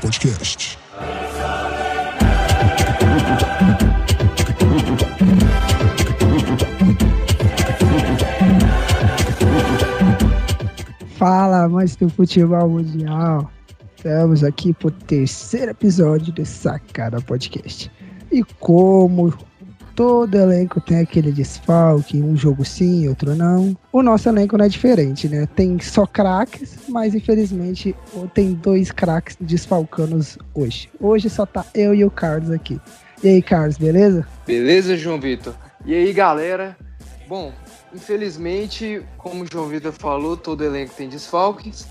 Podcast. Fala, amantes do futebol mundial. Estamos aqui pro terceiro episódio do Sacada Podcast. E como todo elenco tem aquele desfalque, um jogo sim, outro não, o nosso elenco não é diferente, né? Tem só craques, mas infelizmente tem dois craques desfalcanos hoje. Hoje só tá eu e o Carlos aqui. E aí, Carlos, beleza? Beleza, João Vitor? E aí, galera? Bom, infelizmente, como o João Vitor falou, todo elenco tem desfalques.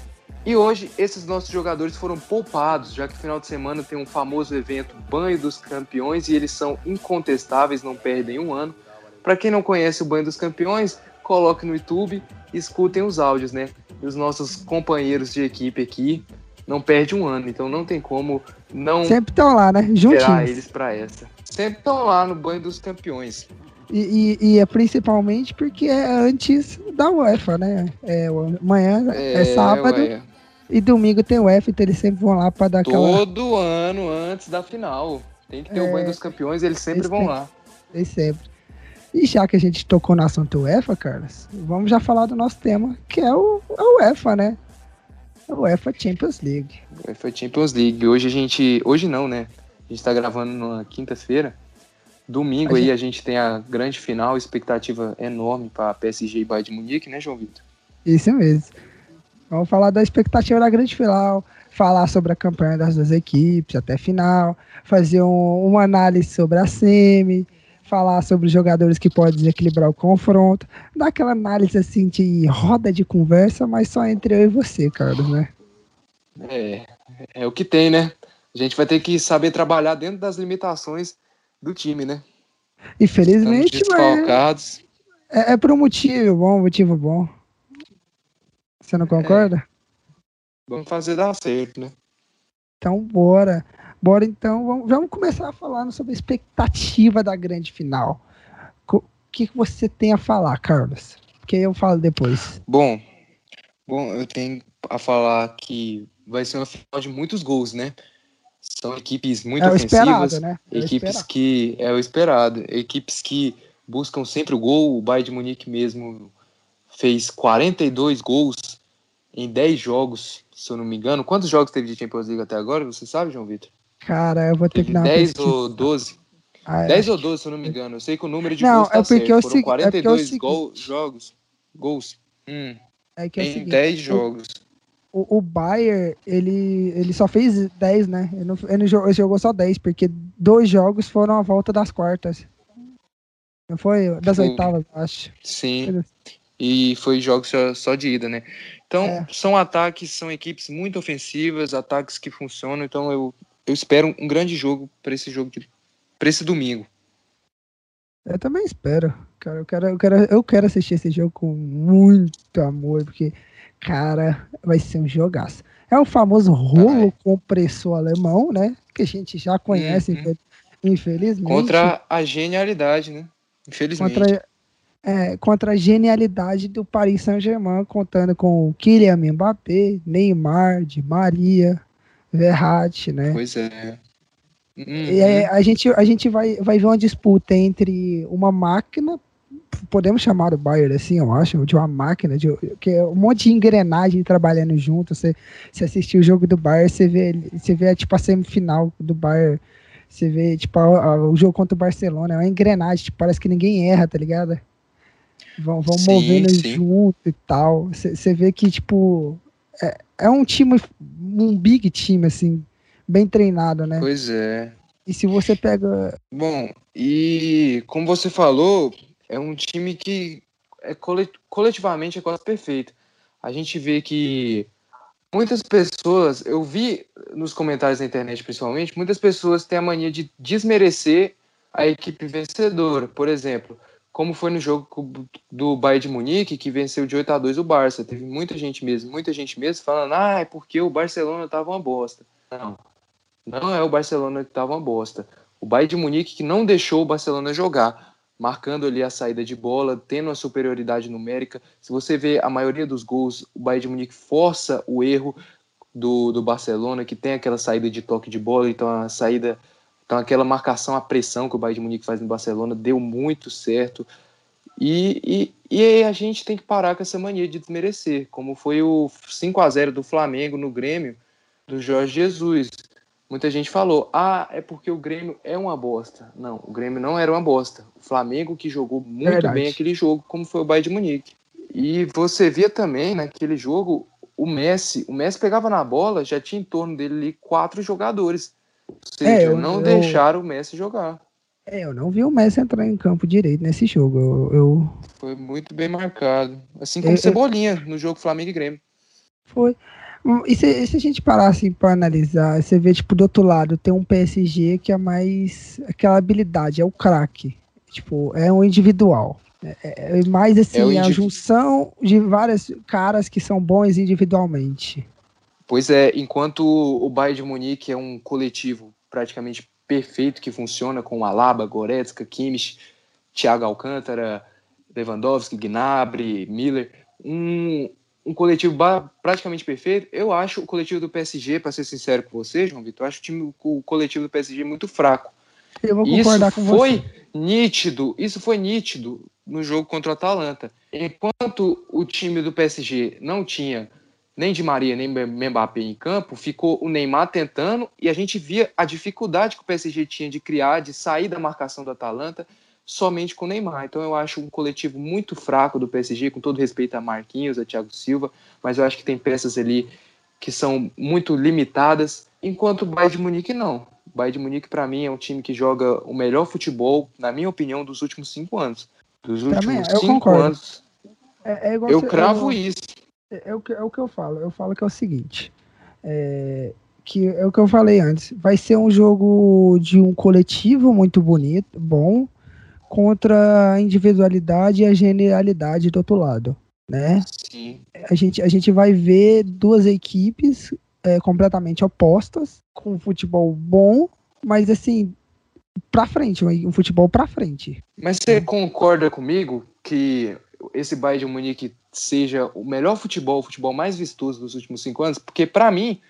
E hoje esses nossos jogadores foram poupados, já que no final de semana tem um famoso evento Banho dos Campeões e eles são incontestáveis, não perdem um ano. Para quem não conhece o Banho dos Campeões, coloque no YouTube e escutem os áudios, né? E os nossos companheiros de equipe aqui não perdem um ano, então não tem como não Sempre estão lá, né? Juntinhos. eles para essa. Sempre estão lá no Banho dos Campeões. E, e, e, é principalmente porque é antes da UEFA, né? É, amanhã é, é sábado ué. e domingo tem UEFA, então eles sempre vão lá para dar Todo aquela. Todo ano antes da final. Tem que ter é, o banho dos campeões, eles sempre eles vão sempre, lá. Eles sempre. E já que a gente tocou no assunto UEFA, Carlos, vamos já falar do nosso tema, que é o a UEFA, né? A UEFA Champions League. UEFA Champions League. Hoje a gente. Hoje não, né? A gente tá gravando na quinta-feira. Domingo a aí gente... a gente tem a grande final, expectativa enorme para PSG e Bayern de Munique, né, João Vitor? Isso mesmo. Vamos falar da expectativa da grande final, falar sobre a campanha das duas equipes até final, fazer um, uma análise sobre a semi, falar sobre os jogadores que podem desequilibrar o confronto, dar aquela análise assim de roda de conversa, mas só entre eu e você, Carlos, né? É, é o que tem, né? A gente vai ter que saber trabalhar dentro das limitações do time, né? Infelizmente, mas é, é por um motivo bom, motivo bom. Você não concorda? É. Vamos fazer dar certo, né? Então, bora. Bora então, vamos, vamos começar falando sobre a expectativa da grande final. O que, que você tem a falar, Carlos? Que eu falo depois. Bom, bom, eu tenho a falar que vai ser uma final de muitos gols, né? São equipes muito é ofensivas, esperado, né? É equipes que é o esperado, equipes que buscam sempre o gol. O Bayern de Munique mesmo fez 42 gols em 10 jogos, se eu não me engano. Quantos jogos teve de Champions League até agora? Você sabe, João Vitor? Cara, eu vou ter que dar 10 ou 12. Ah, 10 é. ou 12, se eu não me engano. Eu sei que o número de não, gols tá é porque certo. Foram 42 é gol, jogos, gols hum, é que é em seguinte, 10 jogos o, o Bayer, ele, ele só fez 10, né? Ele, não, ele, jogou, ele jogou só 10, porque dois jogos foram a volta das quartas. Não foi? Das foi, oitavas, acho. Sim. E foi jogos só, só de ida, né? Então, é. são ataques, são equipes muito ofensivas, ataques que funcionam. Então, eu, eu espero um grande jogo para esse jogo, para esse domingo. Eu também espero. Cara, eu quero, eu quero, eu quero assistir esse jogo com muito amor, porque Cara, vai ser um jogaço. É o famoso rolo compressor alemão, né? Que a gente já conhece, uhum. infelizmente. Contra a genialidade, né? Infelizmente. Contra, é, contra a genialidade do Paris Saint-Germain, contando com Kylian Mbappé, Neymar, Di Maria, Verratti, né? Pois é. Uhum. E é, a gente, a gente vai, vai ver uma disputa entre uma máquina podemos chamar o Bayern assim, eu acho, de uma máquina, de, que é um monte de engrenagem trabalhando junto. Você, você assistir o jogo do Bayern, você vê, você vê tipo a semifinal do Bayern, você vê tipo a, a, o jogo contra o Barcelona, é uma engrenagem, tipo, parece que ninguém erra, tá ligado? Vão, vão sim, movendo sim. junto e tal. Você, você vê que, tipo, é, é um time, um big time, assim, bem treinado, né? Pois é. E se você pega. Bom, e como você falou, é um time que é coletivamente é quase perfeito. A gente vê que muitas pessoas, eu vi nos comentários da internet principalmente, muitas pessoas têm a mania de desmerecer a equipe vencedora. Por exemplo, como foi no jogo do Bayern de Munique, que venceu de 8 a 2 o Barça. Teve muita gente mesmo, muita gente mesmo falando, ah, é porque o Barcelona estava uma bosta. Não, não é o Barcelona que estava uma bosta. O Bayern de Munique que não deixou o Barcelona jogar marcando ali a saída de bola, tendo a superioridade numérica. Se você vê a maioria dos gols, o Bayern de Munique força o erro, do, do Barcelona, que tem aquela saída de toque de bola, então a saída, então aquela marcação, a pressão que o Bayern de Munique faz no Barcelona deu muito certo. E, e, e a gente tem que parar com essa mania de desmerecer, como foi o 5 a 0 do Flamengo no Grêmio, do Jorge Jesus. Muita gente falou, ah, é porque o Grêmio é uma bosta. Não, o Grêmio não era uma bosta. O Flamengo que jogou muito Verdade. bem aquele jogo, como foi o Bayern de Munique. E você via também naquele jogo o Messi, o Messi pegava na bola, já tinha em torno dele ali quatro jogadores. Ou seja, é, eu, não eu, deixaram o Messi jogar. É, eu não vi o Messi entrar em campo direito nesse jogo. Eu, eu... Foi muito bem marcado. Assim como Cebolinha no jogo Flamengo e Grêmio. Foi. E se, se, a gente parar assim para analisar, você vê, tipo, do outro lado, tem um PSG que é mais aquela habilidade, é o craque. Tipo, é um individual. É, é, é mais assim, é a junção de vários caras que são bons individualmente. Pois é, enquanto o Bayern de Munique é um coletivo praticamente perfeito que funciona com Alaba, Goretzka, Kimmich, Thiago Alcântara, Lewandowski, Gnabry, Miller, um, um coletivo praticamente perfeito. Eu acho o coletivo do PSG, para ser sincero com você, João Vitor, eu acho o, time, o coletivo do PSG muito fraco. Eu vou concordar isso com foi você. nítido, isso foi nítido no jogo contra o Atalanta. Enquanto o time do PSG não tinha nem de Maria nem Mbappé em campo, ficou o Neymar tentando e a gente via a dificuldade que o PSG tinha de criar, de sair da marcação do Atalanta somente com o Neymar. Então eu acho um coletivo muito fraco do PSG, com todo respeito a Marquinhos, a Thiago Silva, mas eu acho que tem peças ali que são muito limitadas, enquanto o Bayern de Munique não. O Bayern de Munique, para mim, é um time que joga o melhor futebol, na minha opinião, dos últimos cinco anos. Dos últimos Também, cinco concordo. anos. É, é eu cravo eu, isso. É, é, o que, é o que eu falo. Eu falo que é o seguinte. É, que é o que eu falei antes. Vai ser um jogo de um coletivo muito bonito, bom, contra a individualidade e a genialidade do outro lado, né? Sim. A gente, a gente vai ver duas equipes é, completamente opostas, com um futebol bom, mas assim, pra frente, um futebol pra frente. Mas você concorda comigo que esse Bayern de Munique seja o melhor futebol, o futebol mais vistoso dos últimos cinco anos? Porque para mim,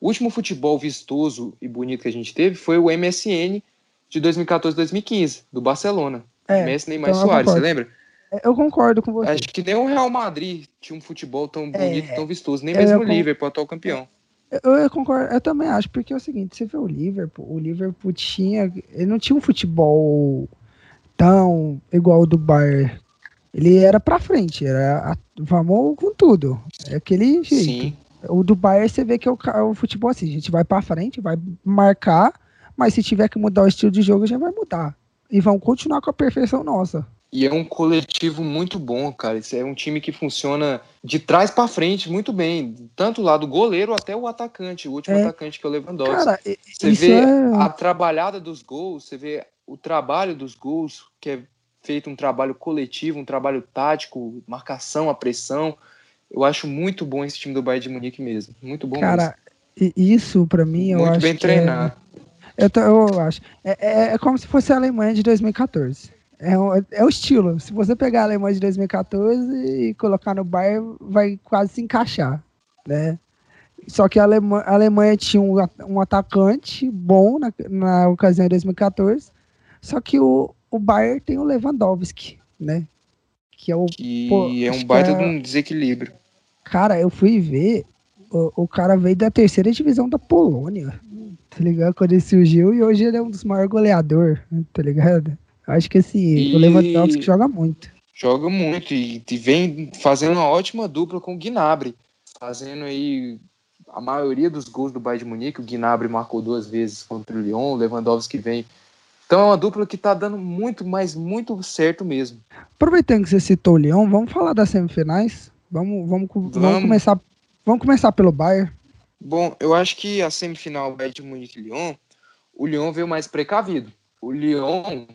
o último futebol vistoso e bonito que a gente teve foi o MSN de 2014-2015, do Barcelona. É, Messi, Neymar então Soares, você lembra? É, eu concordo com você. Acho que nem o Real Madrid tinha um futebol tão bonito, é, tão vistoso, nem mesmo o Liverpool, atual campeão. Eu, eu, concordo, eu também acho, porque é o seguinte, você vê o Liverpool, o Liverpool tinha, ele não tinha um futebol tão igual ao do Bayern. Ele era pra frente, era vamos com tudo. É aquele jeito. Sim. O do Bayern você vê que é o, é o futebol assim, a gente vai pra frente, vai marcar, mas se tiver que mudar o estilo de jogo, já vai mudar. E vão continuar com a perfeição nossa. E é um coletivo muito bom, cara. Isso é um time que funciona de trás para frente muito bem. Tanto lá do goleiro até o atacante, o último é. atacante que é o Lewandowski. Cara, você vê é... a trabalhada dos gols, você vê o trabalho dos gols, que é feito um trabalho coletivo, um trabalho tático, marcação, a pressão. Eu acho muito bom esse time do Bayern de Munique mesmo. Muito bom Cara, mesmo. isso para mim eu muito acho bem é treinado. É... Eu, tô, eu acho. É, é, é como se fosse a Alemanha de 2014. É, é o estilo. Se você pegar a Alemanha de 2014 e colocar no Bayern, vai quase se encaixar, né? Só que a Alemanha, a Alemanha tinha um, um atacante bom na, na ocasião de 2014, só que o, o Bayern tem o Lewandowski, né? Que é o. Que pô, é um baita é, de um desequilíbrio. Cara, eu fui ver, o, o cara veio da terceira divisão da Polônia, tá ligado? Quando ele surgiu, e hoje ele é um dos maiores goleadores, tá ligado? Acho que assim, e... o Lewandowski joga muito. Joga muito e, e vem fazendo uma ótima dupla com o Gnabry, fazendo aí a maioria dos gols do Bayern de Munique. O Gnabry marcou duas vezes contra o Lyon, o Lewandowski vem. Então é uma dupla que tá dando muito, mas muito certo mesmo. Aproveitando que você citou o Lyon, vamos falar das semifinais? Vamos, vamos, vamos. vamos começar, vamos começar pelo Bayern. Bom, eu acho que a semifinal Bayern de Munique e Lyon, o Lyon veio mais precavido. O Lyon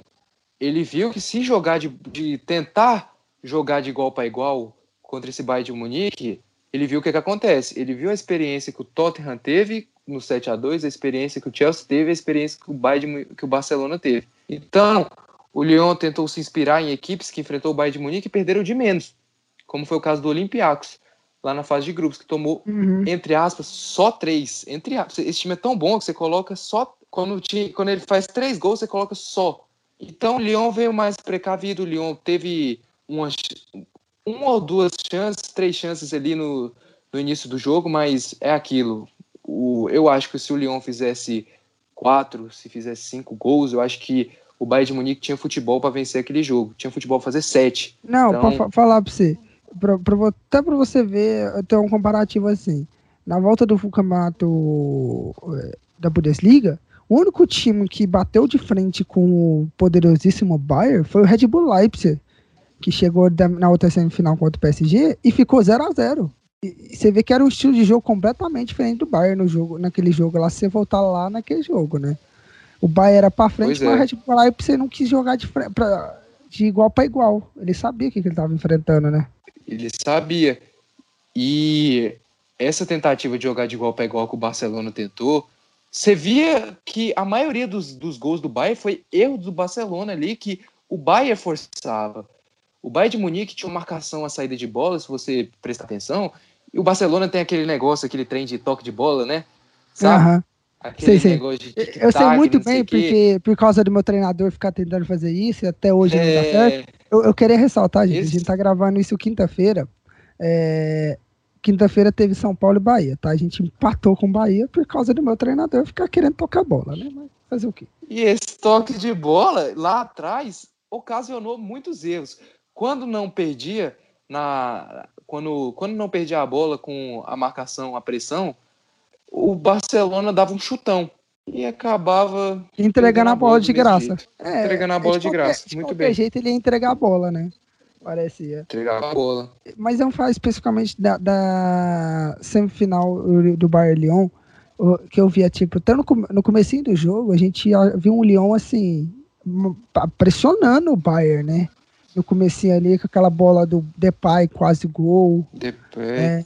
ele viu que se jogar de, de tentar jogar de igual para igual contra esse Bayern de Munique, ele viu o que, que acontece. Ele viu a experiência que o Tottenham teve no 7 a 2 a experiência que o Chelsea teve, a experiência que o, Bayern que o Barcelona teve. Então, o Lyon tentou se inspirar em equipes que enfrentou o Bayern de Munique e perderam de menos, como foi o caso do Olympiacos. Lá na fase de grupos, que tomou, uhum. entre aspas, só três. Entre aspas. Esse time é tão bom que você coloca só. Quando, quando ele faz três gols, você coloca só. Então o Lyon veio mais precavido. O Lyon teve umas, uma ou duas chances, três chances ali no, no início do jogo, mas é aquilo. O, eu acho que se o Lyon fizesse quatro, se fizesse cinco gols, eu acho que o Bayern de Munique tinha futebol para vencer aquele jogo. Tinha futebol para fazer sete. Não, então... para falar para você, pra, pra, até para você ver, ter um comparativo assim. Na volta do campeonato eh, da Bundesliga, o único time que bateu de frente com o poderosíssimo Bayern foi o Red Bull Leipzig, que chegou na outra semifinal contra o PSG e ficou 0 a 0 e você vê que era um estilo de jogo completamente diferente do Bayern no jogo, naquele jogo lá, se você voltar lá naquele jogo, né? O Bayern era pra frente, pois mas é. o Red Bull Leipzig não quis jogar de, pra, de igual para igual. Ele sabia o que, que ele estava enfrentando, né? Ele sabia. E essa tentativa de jogar de igual para igual que o Barcelona tentou, você via que a maioria dos, dos gols do Bayern foi erro do Barcelona ali, que o Bayern forçava. O Bayern de Munique tinha uma marcação à saída de bola, se você prestar atenção, e o Barcelona tem aquele negócio, aquele trem de toque de bola, né? Sabe? Uhum. Aquele sei, sei. De eu sei muito bem, porque por causa do meu treinador ficar tentando fazer isso, e até hoje é... não dá é. certo. Eu, eu queria ressaltar, gente, Esse... a gente tá gravando isso quinta-feira. É... Quinta-feira teve São Paulo e Bahia, tá? A gente empatou com Bahia por causa do meu treinador ficar querendo tocar bola, né? Mas fazer o quê? E esse toque de bola lá atrás ocasionou muitos erros. Quando não perdia na quando, quando não perdia a bola com a marcação, a pressão, o Barcelona dava um chutão e acabava entregando a bola de graça. É, entregando a bola de, de qualquer, graça. Muito de bem. jeito ele ia entregar a bola, né? Parecia. Entregar a bola. Mas não faz especificamente da, da semifinal do Bayern Lyon, que eu via, tipo, até no, no comecinho do jogo, a gente viu um Lyon assim, pressionando o Bayern, né? No comecinho ali, com aquela bola do Depay quase gol. Depay. É,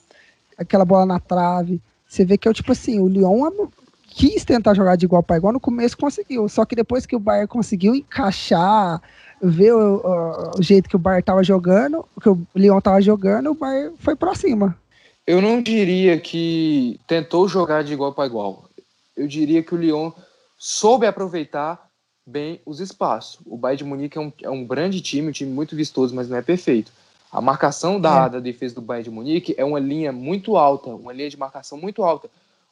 aquela bola na trave. Você vê que é tipo assim, o Lyon quis tentar jogar de igual para igual, no começo conseguiu, só que depois que o Bayern conseguiu encaixar, ver o, o, o jeito que o Bayern tava jogando, que o Lyon tava jogando, o Bayern foi para cima. Eu não diria que tentou jogar de igual para igual. Eu diria que o Lyon soube aproveitar bem os espaços. O Bayern de Munique é um, é um grande time, um time muito vistoso, mas não é perfeito. A marcação da, é. da defesa do Bayern de Munique é uma linha muito alta, uma linha de marcação muito alta.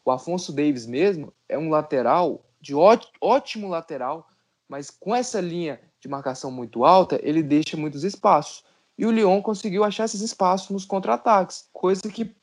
O Afonso Davis mesmo é um lateral, de ótimo lateral, mas com essa linha de marcação muito alta, ele deixa muitos espaços. E o Lyon conseguiu achar esses espaços nos contra-ataques, coisa que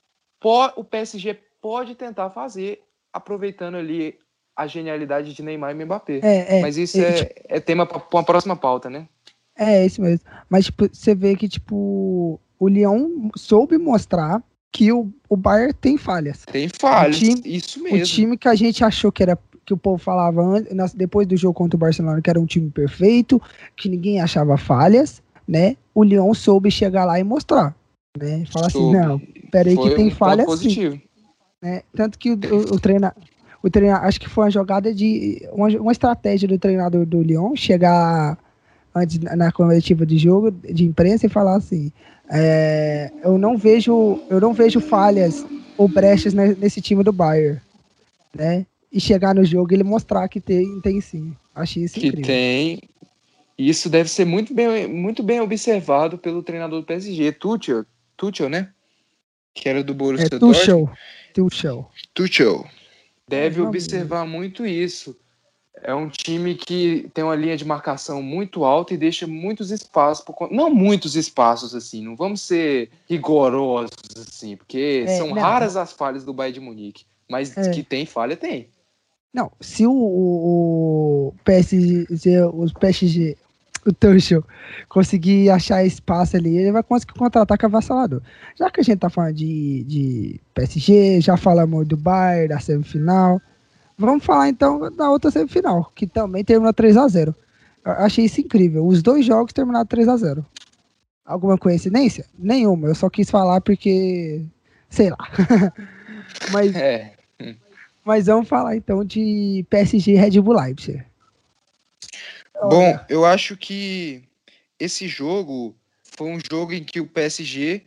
o PSG pode tentar fazer, aproveitando ali a genialidade de Neymar e Mbappé. É, é, mas isso é, é, é tema para uma próxima pauta, né? É, isso mesmo. Mas, tipo, você vê que, tipo, o Leão soube mostrar que o, o Bayern tem falhas. Tem falhas, time, isso mesmo. O time que a gente achou que era que o povo falava antes, depois do jogo contra o Barcelona que era um time perfeito, que ninguém achava falhas, né? O Leão soube chegar lá e mostrar, né? Falar assim, não, peraí que tem um falhas sim. Né? Tanto que o, o, o treina, o treina, acho que foi uma jogada de uma, uma estratégia do treinador do Lyon chegar antes na coletiva de jogo de imprensa e falar assim: é, eu não vejo eu não vejo falhas ou brechas nesse time do Bayern, né? E chegar no jogo e ele mostrar que tem, tem sim. Achei isso que incrível. tem. Isso deve ser muito bem, muito bem observado pelo treinador do PSG, Tuchel, Tuchel, né? Que era do Borussia é, Tuchel. Tuchel. Tuchel. Deve observar muito isso é um time que tem uma linha de marcação muito alta e deixa muitos espaços, por... não muitos espaços assim, não vamos ser rigorosos assim, porque é, são não. raras as falhas do Bayern de Munique, mas é. que tem falha tem. Não, se o, o PSG, os PSG, o Tuchel conseguir achar espaço ali, ele vai conseguir contra-ataque avassalador. Já que a gente tá falando de, de PSG, já falamos do Bayern, da semifinal, Vamos falar então da outra semifinal, que também terminou 3 a 0 Achei isso incrível. Os dois jogos terminaram 3 a 0 Alguma coincidência? Nenhuma. Eu só quis falar porque. Sei lá. mas, é. mas vamos falar então de PSG Red Bull Leipzig. Bom, eu acho que esse jogo foi um jogo em que o PSG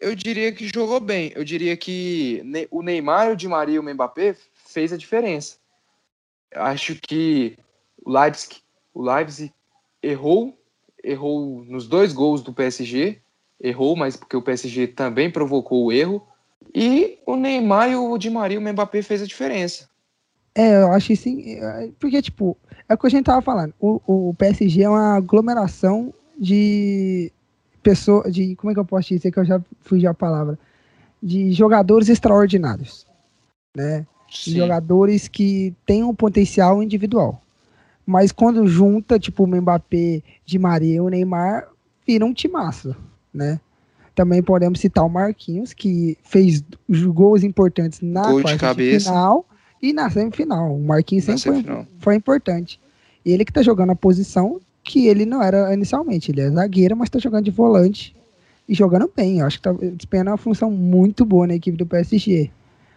eu diria que jogou bem. Eu diria que o Neymar, o Di Maria e o Mbappé fez a diferença. Acho que o Leipzig, o Leipzig errou, errou nos dois gols do PSG, errou, mas porque o PSG também provocou o erro. E o Neymar e o Di Maria, o Mbappé fez a diferença. É, eu acho sim, porque tipo, é o que a gente tava falando. O, o PSG é uma aglomeração de pessoas, de como é que eu posso dizer que eu já fugi a palavra, de jogadores extraordinários, né? Jogadores que têm um potencial individual. Mas quando junta, tipo, o Mbappé, de Maria e o Neymar, vira um timaço, né? Também podemos citar o Marquinhos, que fez gols importantes na Gol final e na semifinal. O Marquinhos sempre foi, foi, importante. Ele que tá jogando a posição que ele não era inicialmente. Ele é zagueiro, mas tá jogando de volante e jogando bem. Eu acho que tá desempenhando uma função muito boa na equipe do PSG.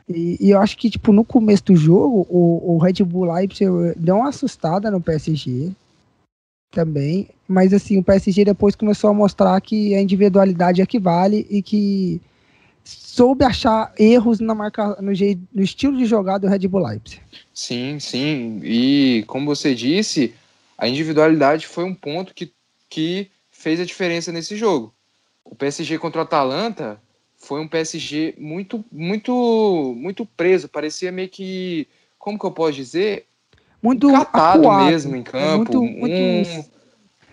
E, e, eu acho que, tipo, no começo do jogo, o, o Red Bull Leipzig deu uma assustada no PSG também. Mas, assim, o PSG depois começou a mostrar que a individualidade é que vale e que soube achar erros na marca, no, jeito, no estilo de jogar do Red Bull Leipzig. Sim, sim. E, como você disse, a individualidade foi um ponto que, que fez a diferença nesse jogo. O PSG contra o Atalanta foi um PSG muito, muito, muito preso. Parecia meio que, como que eu posso dizer, muito catado mesmo em campo, muito, muito um,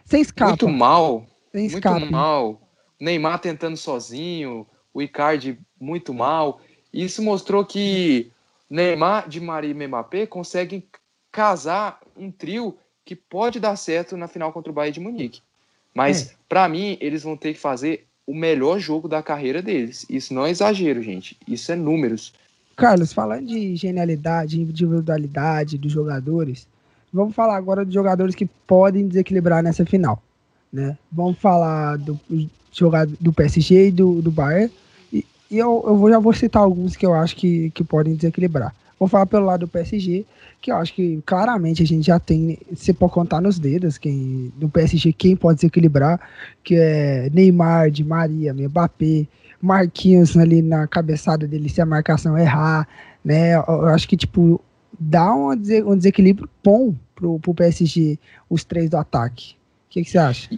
sem escapa. muito mal, sem muito mal. Neymar tentando sozinho, o Icardi muito mal. Isso mostrou que Neymar, de Maria e Mbappé conseguem casar um trio que pode dar certo na final contra o Bayern de Munique. Mas, é. para mim, eles vão ter que fazer o melhor jogo da carreira deles. Isso não é exagero, gente. Isso é números. Carlos, falando de genialidade, individualidade dos jogadores, vamos falar agora dos jogadores que podem desequilibrar nessa final. Né? Vamos falar do, jogador, do PSG e do, do Bayern. E, e eu, eu vou, já vou citar alguns que eu acho que, que podem desequilibrar. Vou falar pelo lado do PSG, que eu acho que claramente a gente já tem, você pode contar nos dedos quem no PSG quem pode desequilibrar, que é Neymar, de Maria, Mbappé, Marquinhos ali na cabeçada dele se a marcação errar, né? Eu acho que tipo dá um, um desequilíbrio bom pro, pro PSG os três do ataque. O que, que você acha?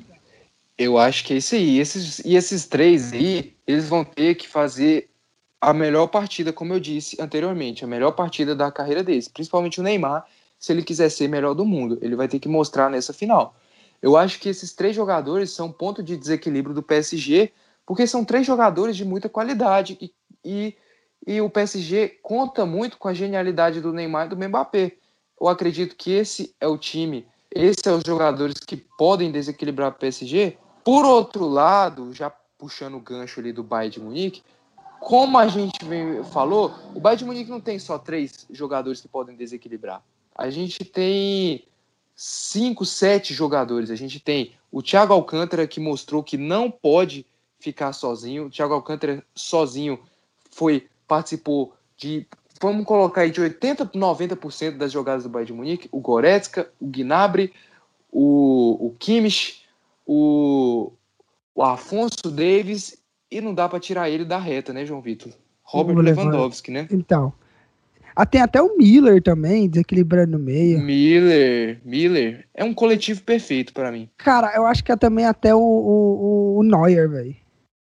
Eu acho que é isso aí. Esses, e esses três aí, eles vão ter que fazer a melhor partida, como eu disse anteriormente, a melhor partida da carreira deles, principalmente o Neymar, se ele quiser ser melhor do mundo, ele vai ter que mostrar nessa final. Eu acho que esses três jogadores são ponto de desequilíbrio do PSG, porque são três jogadores de muita qualidade e, e, e o PSG conta muito com a genialidade do Neymar e do Mbappé. Eu acredito que esse é o time, esses são os jogadores que podem desequilibrar o PSG. Por outro lado, já puxando o gancho ali do Bayern de Munique, como a gente falou, o Bayern de Munique não tem só três jogadores que podem desequilibrar. A gente tem cinco, sete jogadores. A gente tem o Thiago Alcântara que mostrou que não pode ficar sozinho. O Thiago Alcântara sozinho foi participou de vamos colocar aí de 80 90% das jogadas do Bayern de Munique, o Goretzka, o Gnabry, o, o Kimmich, o, o Afonso Davis e não dá para tirar ele da reta, né, João Vitor? Robert Lewandowski, né? Então. Ah, tem até o Miller também, desequilibrando no meio. Miller, Miller. É um coletivo perfeito para mim. Cara, eu acho que é também até o, o, o Neuer, velho.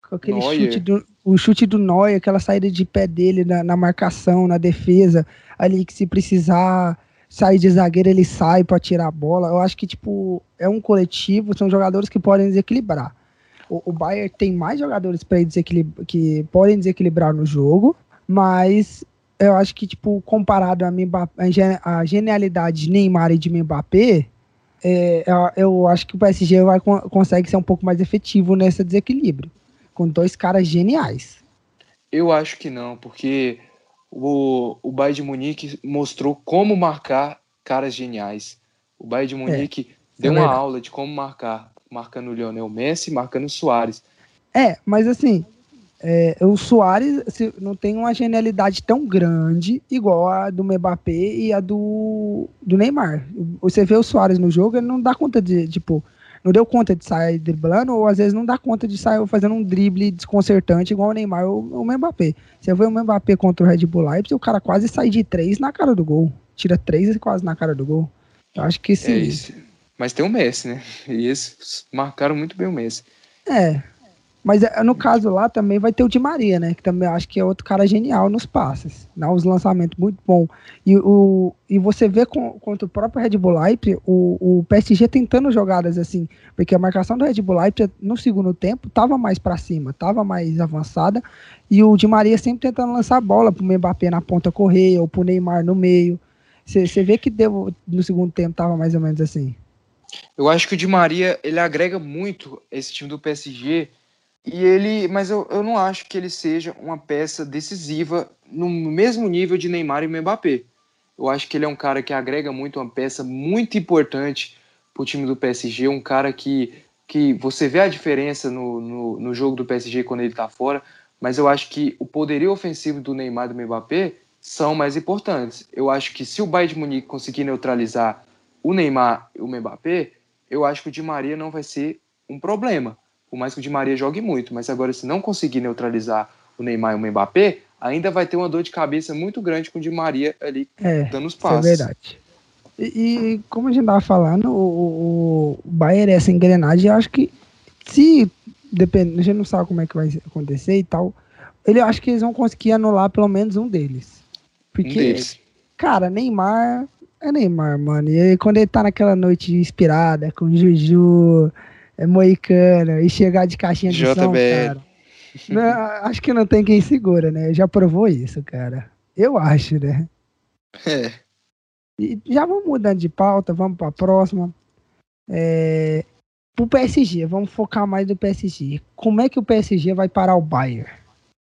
Com aquele Neuer. chute do, o chute do Neuer, aquela saída de pé dele na, na marcação, na defesa, ali que se precisar sair de zagueiro, ele sai para tirar a bola. Eu acho que, tipo, é um coletivo, são jogadores que podem desequilibrar o, o Bayern tem mais jogadores para que podem desequilibrar no jogo, mas eu acho que, tipo, comparado a, Mbappé, a genialidade de Neymar e de Mbappé, é, eu acho que o PSG vai, consegue ser um pouco mais efetivo nesse desequilíbrio, com dois caras geniais. Eu acho que não, porque o, o Bayern de Munique mostrou como marcar caras geniais. O Bayern de é, Munique é, deu é uma aula de como marcar marcando o Lionel Messi, marcando o Soares. É, mas assim, é, o Soares não tem uma genialidade tão grande igual a do Mbappé e a do, do Neymar. Você vê o Soares no jogo, ele não dá conta de, tipo, não deu conta de sair driblando, ou às vezes não dá conta de sair fazendo um drible desconcertante igual o Neymar ou o Mbappé. Você vê o Mbappé contra o Red Bull Leipzig, o cara quase sai de três na cara do gol. Tira três e quase na cara do gol. Eu acho que sim. É Mas tem o Messi, né? E esses marcaram muito bem o Messi. É, mas é, no caso lá também vai ter o Di Maria, né? Que também acho que é outro cara genial nos passes. Dá uns lançamentos muito bom. E, o, e você vê com, contra o próprio Red Bull Leipzig, o, o PSG tentando jogadas assim. Porque a marcação do Red Bull Leipzig no segundo tempo tava mais para cima, tava mais avançada. E o Di Maria sempre tentando lançar a bola pro Mbappé na ponta correr ou pro Neymar no meio. Você vê que deu, no segundo tempo tava mais ou menos assim. Eu acho que o Di Maria ele agrega muito esse time do PSG e ele, mas eu, eu não acho que ele seja uma peça decisiva no mesmo nível de Neymar e Mbappé. Eu acho que ele é um cara que agrega muito, uma peça muito importante para o time do PSG, um cara que, que você vê a diferença no, no, no jogo do PSG quando ele está fora, mas eu acho que o poderio ofensivo do Neymar e do Mbappé são mais importantes. Eu acho que se o Bayern de Munique conseguir neutralizar o Neymar e o Mbappé, eu acho que o Di Maria não vai ser um problema por mais que o Di Maria jogue muito, mas agora se não conseguir neutralizar o Neymar e o Mbappé, ainda vai ter uma dor de cabeça muito grande com o Di Maria ali é, dando os passos. É verdade. E, e, como a gente estava falando, o, o Bayern, essa engrenagem, eu acho que se depende, a gente não sabe como é que vai acontecer e tal, ele acho que eles vão conseguir anular pelo menos um deles. Porque, um deles. cara, Neymar é Neymar, mano. E aí, quando ele tá naquela noite inspirada, com Juju, é moicana e chegar de caixinha de JBL. som, cara. Não, acho que não tem quem segura, né? Já provou isso, cara. Eu acho, né? É. E já vamos mudando de pauta, vamos para a próxima. É, pro PSG, vamos focar mais no PSG. Como é que o PSG vai parar o Bayern?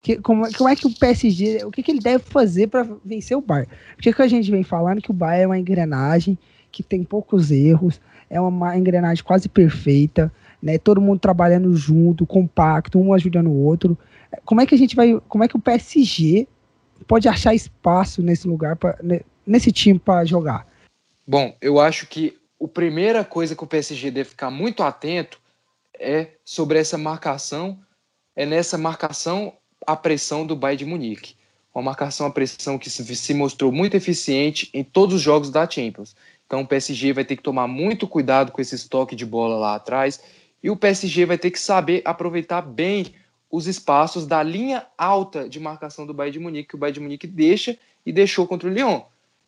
Que, como, como, é que o PSG, o que, que ele deve fazer para vencer o Bayern? Porque que a gente vem falando que o Bayern é uma engrenagem que tem poucos erros, é uma engrenagem quase perfeita, né? Todo mundo trabalhando junto, compacto, um ajudando o outro. Como é que a gente vai, como é que o PSG pode achar espaço nesse lugar para nesse time para jogar? Bom, eu acho que a primeira coisa que o PSG deve ficar muito atento é sobre essa marcação, é nessa marcação a pressão do Bayern de Munique. Uma marcação a pressão que se mostrou muito eficiente em todos os jogos da Champions. Então o PSG vai ter que tomar muito cuidado com esse estoque de bola lá atrás e o PSG vai ter que saber aproveitar bem os espaços da linha alta de marcação do Bayern de Munique, que o Bayern de Munique deixa e deixou contra o Lyon.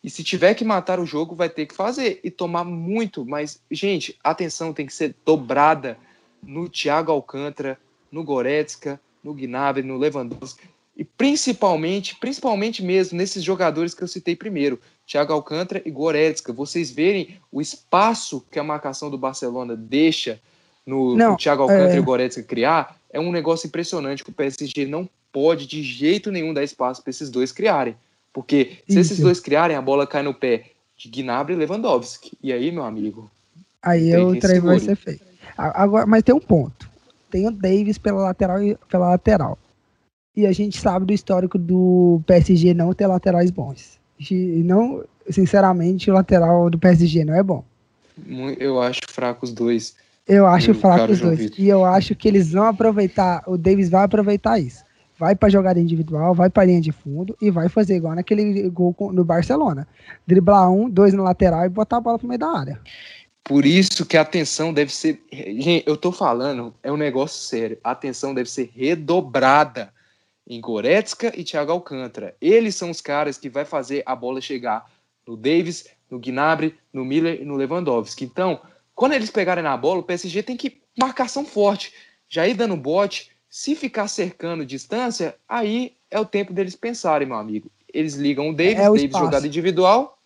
E se tiver que matar o jogo, vai ter que fazer e tomar muito. Mas, gente, a atenção tem que ser dobrada no Thiago Alcântara, no Goretzka, no Gnabry, no Lewandowski. E principalmente, principalmente mesmo nesses jogadores que eu citei primeiro, Thiago Alcântara e Goretzka. Vocês verem o espaço que a marcação do Barcelona deixa no, não, no Thiago Alcântara é... e o Goretzka criar, é um negócio impressionante que o PSG não pode de jeito nenhum dar espaço para esses dois criarem. Porque se Isso. esses dois criarem, a bola cai no pé de Gnabry e Lewandowski. E aí, meu amigo? Aí o trem vai ser feito. Agora, mas tem um ponto. Tem o Davis pela lateral, pela lateral. E a gente sabe do histórico do PSG não ter laterais bons. E não, sinceramente, o lateral do PSG não é bom. Eu acho fraco os dois. Eu acho fraco os dois. E eu acho que eles vão aproveitar, o Davis vai aproveitar isso. Vai para jogada individual, vai para linha de fundo e vai fazer igual naquele gol no Barcelona. Driblar um, dois no lateral e botar a bola pro meio da área. Por isso que a atenção deve ser. Gente, eu tô falando, é um negócio sério. A atenção deve ser redobrada em Goretzka e Thiago Alcântara. Eles são os caras que vai fazer a bola chegar no Davis, no Gnabry, no Miller e no Lewandowski. Então, quando eles pegarem na bola, o PSG tem que marcação forte, já ir dando bote. Se ficar cercando distância, aí é o tempo deles pensarem, meu amigo. Eles ligam o David, é o David jogada individual,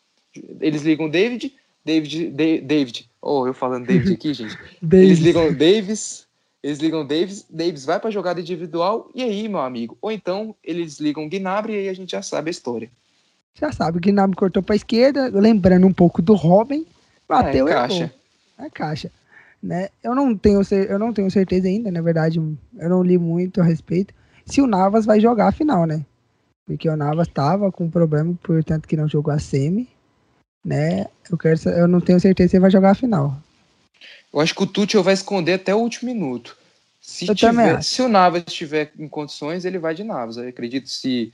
eles ligam o David, David, David, oh, eu falando David aqui, gente. eles ligam o Davis, eles ligam o Davis, Davis vai para jogada individual, e aí, meu amigo? Ou então eles ligam o Gnabry e aí a gente já sabe a história. Já sabe, o Gnabry cortou para esquerda, lembrando um pouco do Robin, bateu é, e caixa a caixa. Né? Eu, não tenho, eu não tenho certeza ainda, na verdade, eu não li muito a respeito, se o Navas vai jogar a final, né? Porque o Navas estava com problema, portanto que não jogou a semi, né? Eu, quero, eu não tenho certeza se ele vai jogar a final. Eu acho que o Tuchel vai esconder até o último minuto. Se, tiver, se o Navas estiver em condições, ele vai de Navas. Eu acredito se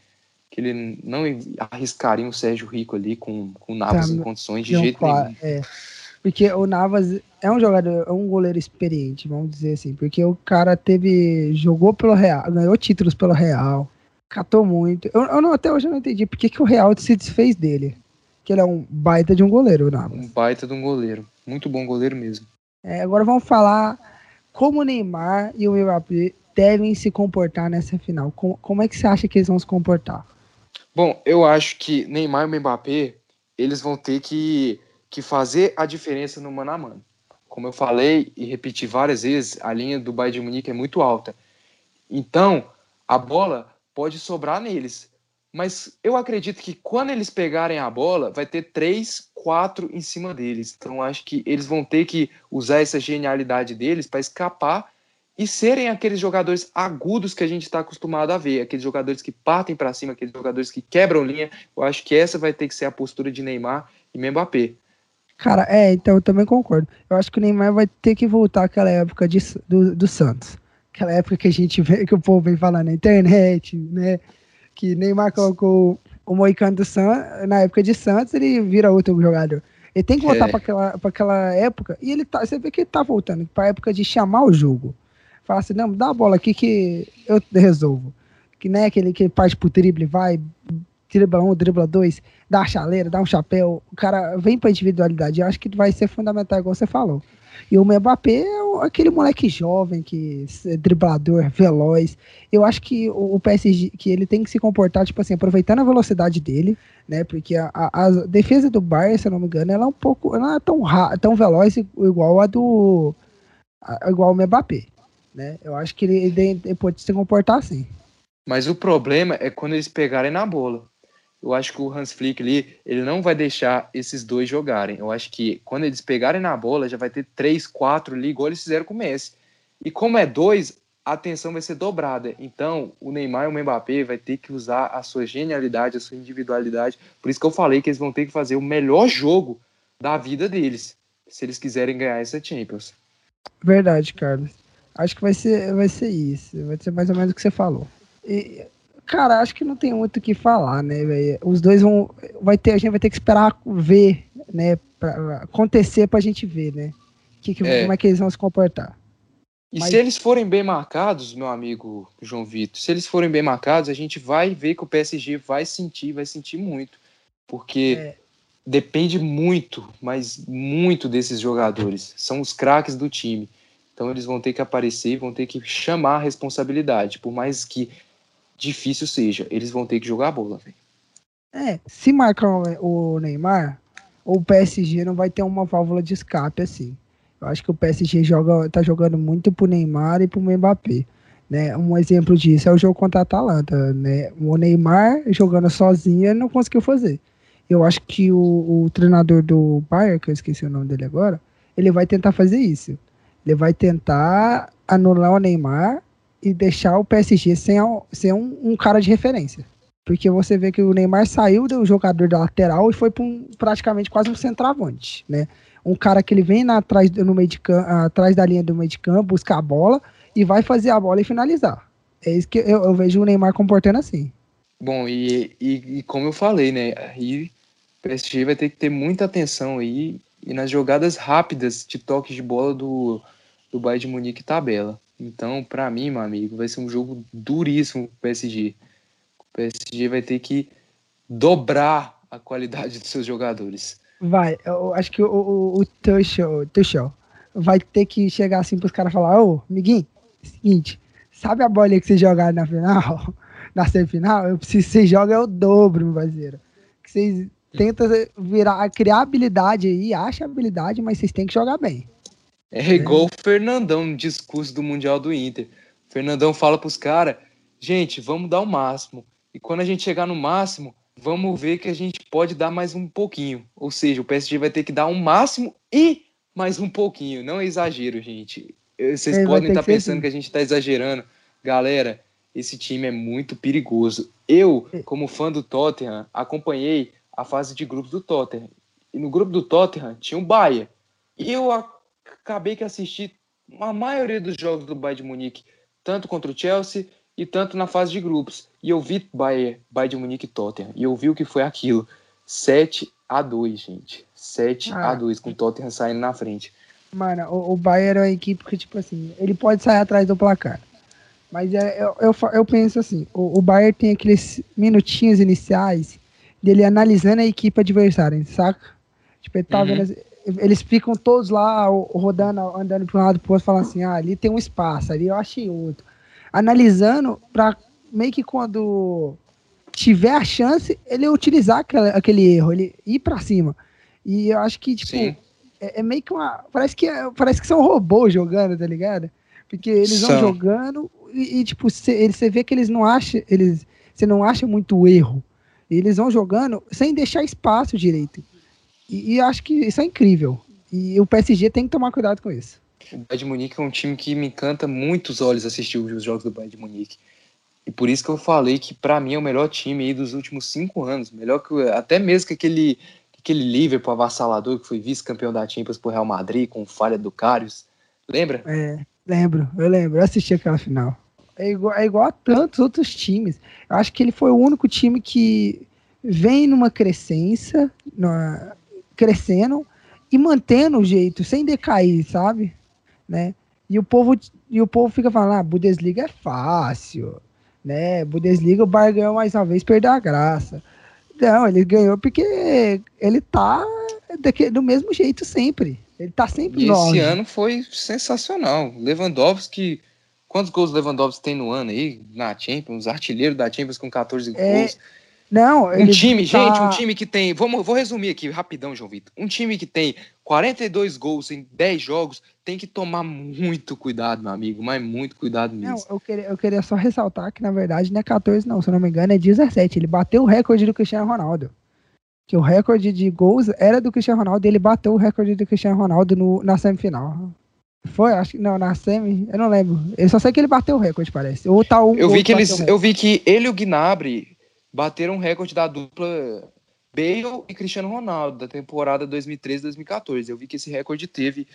que ele não arriscaria o Sérgio Rico ali com, com o Navas tá, em condições de jeito nenhum. É. Porque o Navas é um jogador, é um goleiro experiente, vamos dizer assim. Porque o cara teve. jogou pelo Real, ganhou títulos pelo Real, catou muito. Eu, eu não, até hoje eu não entendi por que, que o Real se desfez dele. Que ele é um baita de um goleiro, o Navas. Um baita de um goleiro. Muito bom goleiro mesmo. É, agora vamos falar como o Neymar e o Mbappé devem se comportar nessa final. Como, como é que você acha que eles vão se comportar? Bom, eu acho que Neymar e Mbappé, eles vão ter que, que fazer a diferença no mano a mano. Como eu falei e repeti várias vezes, a linha do Bayern de Munique é muito alta. Então, a bola pode sobrar neles. Mas eu acredito que quando eles pegarem a bola, vai ter três, quatro em cima deles. Então acho que eles vão ter que usar essa genialidade deles para escapar e serem aqueles jogadores agudos que a gente está acostumado a ver, aqueles jogadores que partem para cima, aqueles jogadores que quebram linha. Eu acho que essa vai ter que ser a postura de Neymar e Mbappé. Cara, é, então eu também concordo. Eu acho que o Neymar vai ter que voltar àquela época de, do, do Santos. Aquela época que a gente vê, que o povo vem falar na internet, né? Que Neymar colocou o Moicano do Santos, na época de Santos, ele vira outro jogador. Ele tem que voltar é. para aquela, aquela época, e ele tá, você vê que ele tá voltando para a época de chamar o jogo. Fala assim, não, dá a bola aqui que eu resolvo. Que nem né, aquele que parte pro drible, vai, dribla um, dribla dois, dá a chaleira, dá um chapéu. O cara vem pra individualidade. Eu acho que vai ser fundamental, igual você falou. E o Mbappé é aquele moleque jovem, que é driblador, veloz. Eu acho que o PSG, que ele tem que se comportar, tipo assim, aproveitando a velocidade dele, né? Porque a, a, a defesa do Bayern, se eu não me engano, ela é um pouco, não é tão, tão veloz igual a do, a, igual o Mbappé, né? Eu acho que ele, ele, ele pode se comportar assim. Mas o problema é quando eles pegarem na bola eu acho que o Hans Flick ali, ele não vai deixar esses dois jogarem. Eu acho que quando eles pegarem na bola, já vai ter três, quatro ali, igual eles fizeram com o Messi. E como é dois, a atenção vai ser dobrada. Então, o Neymar e o Mbappé vai ter que usar a sua genialidade, a sua individualidade. Por isso que eu falei que eles vão ter que fazer o melhor jogo da vida deles, se eles quiserem ganhar essa Champions. Verdade, Carlos. Acho que vai ser, vai ser isso. Vai ser mais ou menos o que você falou. E Cara, acho que não tem muito o que falar, né, velho? Os dois vão. Vai ter, a gente vai ter que esperar ver, né? Pra acontecer pra gente ver, né? Que, que, é. Como é que eles vão se comportar. E Mas... se eles forem bem marcados, meu amigo João Vitor, se eles forem bem marcados, a gente vai ver que o PSG vai sentir, vai sentir muito. Porque é. depende muito, mas muito desses jogadores. São os craques do time. Então eles vão ter que aparecer, vão ter que chamar a responsabilidade. Por mais que difícil seja, eles vão ter que jogar a bola, velho. É, se marcar o Neymar, o PSG não vai ter uma válvula de escape assim. Eu acho que o PSG joga, tá jogando muito pro Neymar e pro Mbappé. Né? Um exemplo disso é o jogo contra a Atalanta. Né? O Neymar jogando sozinho não conseguiu fazer. Eu acho que o, o, treinador do Bayern, que eu esqueci o nome dele agora, ele vai tentar fazer isso. Ele vai tentar anular o Neymar e deixar o PSG sem, sem um, um, cara de referência. Porque você vê que o Neymar saiu do jogador da lateral e foi para um, praticamente quase um centroavante, né? Um cara que ele vem na, atrás, no meio de atrás da linha do meio de campo, buscar a bola e vai fazer a bola e finalizar. É isso que eu, eu vejo o Neymar comportando assim. Bom, e, e, e, como eu falei, né? Aí o PSG vai ter que ter muita atenção aí e nas jogadas rápidas de toque de bola do, do Bayern de Munique tabela. Então, para mim, meu amigo, vai ser um jogo duríssimo pro PSG. O PSG vai ter que dobrar a qualidade dos seus jogadores. Vai, eu acho que o, o, o Tuchel, Tuchel vai ter que chegar assim pros caras falar, ô, amiguinho, seguinte, sabe a bola que você jogar na final, na semifinal? Eu preciso que vocês joguem o dobro, meu parceiro. Que vocês tentam virar, criar habilidade aí, acha habilidade, mas vocês têm que jogar bem. É igual o Fernandão no discurso do Mundial do Inter. O Fernandão fala pros caras, gente, vamos dar o máximo. E quando a gente chegar no máximo, vamos ver que a gente pode dar mais um pouquinho. Ou seja, o PSG vai ter que dar um máximo e mais um pouquinho. Não é exagero, gente. Vocês é, podem estar tá pensando assim. que a gente está exagerando. Galera, esse time é muito perigoso. Eu, é. como fã do Tottenham, acompanhei a fase de grupos do Tottenham. E no grupo do Tottenham tinha o Bahia. E eu acabei que assisti a maioria dos jogos do Bayern de Munique, tanto contra o Chelsea e tanto na fase de grupos. E eu vi Bayern, Bayern de Munique e Tottenham. E eu vi o que foi aquilo. 7 a 2 gente. 7 ah. a 2 com o Tottenham saindo na frente. Mano, o, o Bayern é uma equipe que, tipo assim, ele pode sair atrás do placar. Mas é, eu, eu, eu penso assim, o, o Bayern tem aqueles minutinhos iniciais dele analisando a equipe adversária, saca? Tipo, ele tá uhum. vendo, eles ficam todos lá rodando, andando para um lado pro outro, falando assim, ah, ali tem um espaço, ali eu achei outro. Analisando para meio que quando tiver a chance, ele utilizar aquele, aquele erro, ele ir para cima. E eu acho que, tipo, é, é, meio que uma. Parece que, é, parece que são robôs jogando, tá ligado? Porque eles são. vão jogando e, e tipo, você vê que eles não acham. Eles, você não acha muito erro. Eles vão jogando sem deixar espaço direito. E, e acho que isso é incrível. E o PSG tem que tomar cuidado com isso. O Bayern de Munique é um time que me encanta muito os olhos assistir os jogos do Bayern de Munique. E por isso que eu falei que para mim é o melhor time aí dos últimos cinco anos. Melhor que até mesmo que aquele, aquele Liverpool avassalador que foi vice-campeão da Champions pro Real Madrid com falha do Karius. Lembra? É, lembro, eu lembro. Eu assisti aquela final. É igual, é igual a tantos outros times. Eu acho que ele foi o único time que vem numa crescência, numa, crescendo e mantendo o jeito, sem decair, sabe? Né? E o povo, e o povo fica falando, ah, Bundesliga é fácil, né? Bundesliga o Bayern ganhou mais uma vez, perdeu a graça. Não, ele ganhou porque ele tá do mesmo jeito sempre. Ele tá sempre e Esse ano foi sensacional. Lewandowski, quantos gols Lewandowski tem no ano aí? Na Champions, artilheiro da Champions com 14 é, gols. Não, um time, tá... gente, um time que tem. Vamos, vou resumir aqui rapidão, João Vitor. Um time que tem 42 gols em 10 jogos tem que tomar muito cuidado, meu amigo, mas muito cuidado mesmo. Não, eu queria, eu queria só ressaltar que, na verdade, não é 14, não, se eu não me engano, é 17. Ele bateu o recorde do Cristiano Ronaldo. Que o recorde de gols era do Cristiano Ronaldo e ele bateu o recorde do Cristiano Ronaldo no, na semifinal. Foi, acho que não, na semi, eu não lembro. Eu só sei que ele bateu o recorde, parece. Ou tá um, eu vi que eles, eu vi que ele e o Gnabry bateram o recorde da dupla Bale e Cristiano Ronaldo da temporada 2013-2014. Eu vi que esse recorde teve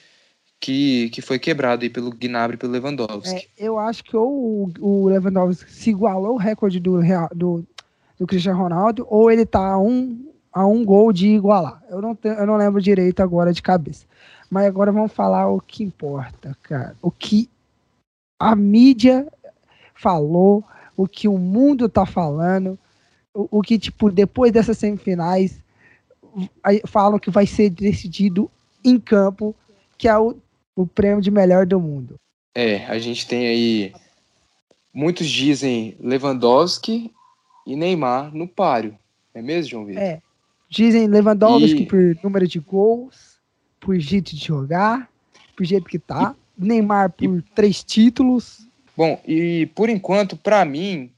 que, que foi quebrado aí pelo Gnabry e pelo Lewandowski. É, eu acho que ou o, Lewandowski se igualou o recorde do, do, do Cristiano Ronaldo ou ele tá a um, a um gol de igualar. Eu não, tenho, eu não lembro direito agora de cabeça. Mas agora vamos falar o que importa, cara. O que a mídia falou, o que o mundo tá falando o, que, tipo, depois dessas semifinais, falam que vai ser decidido em campo, que é o, o prêmio de melhor do mundo. É, a gente tem aí. Muitos dizem Lewandowski e Neymar no páreo. É mesmo, João Vitor? É. Dizem Lewandowski e... por número de gols, por jeito de jogar, por jeito que tá. E... Neymar por e... três títulos. Bom, e por enquanto, para mim,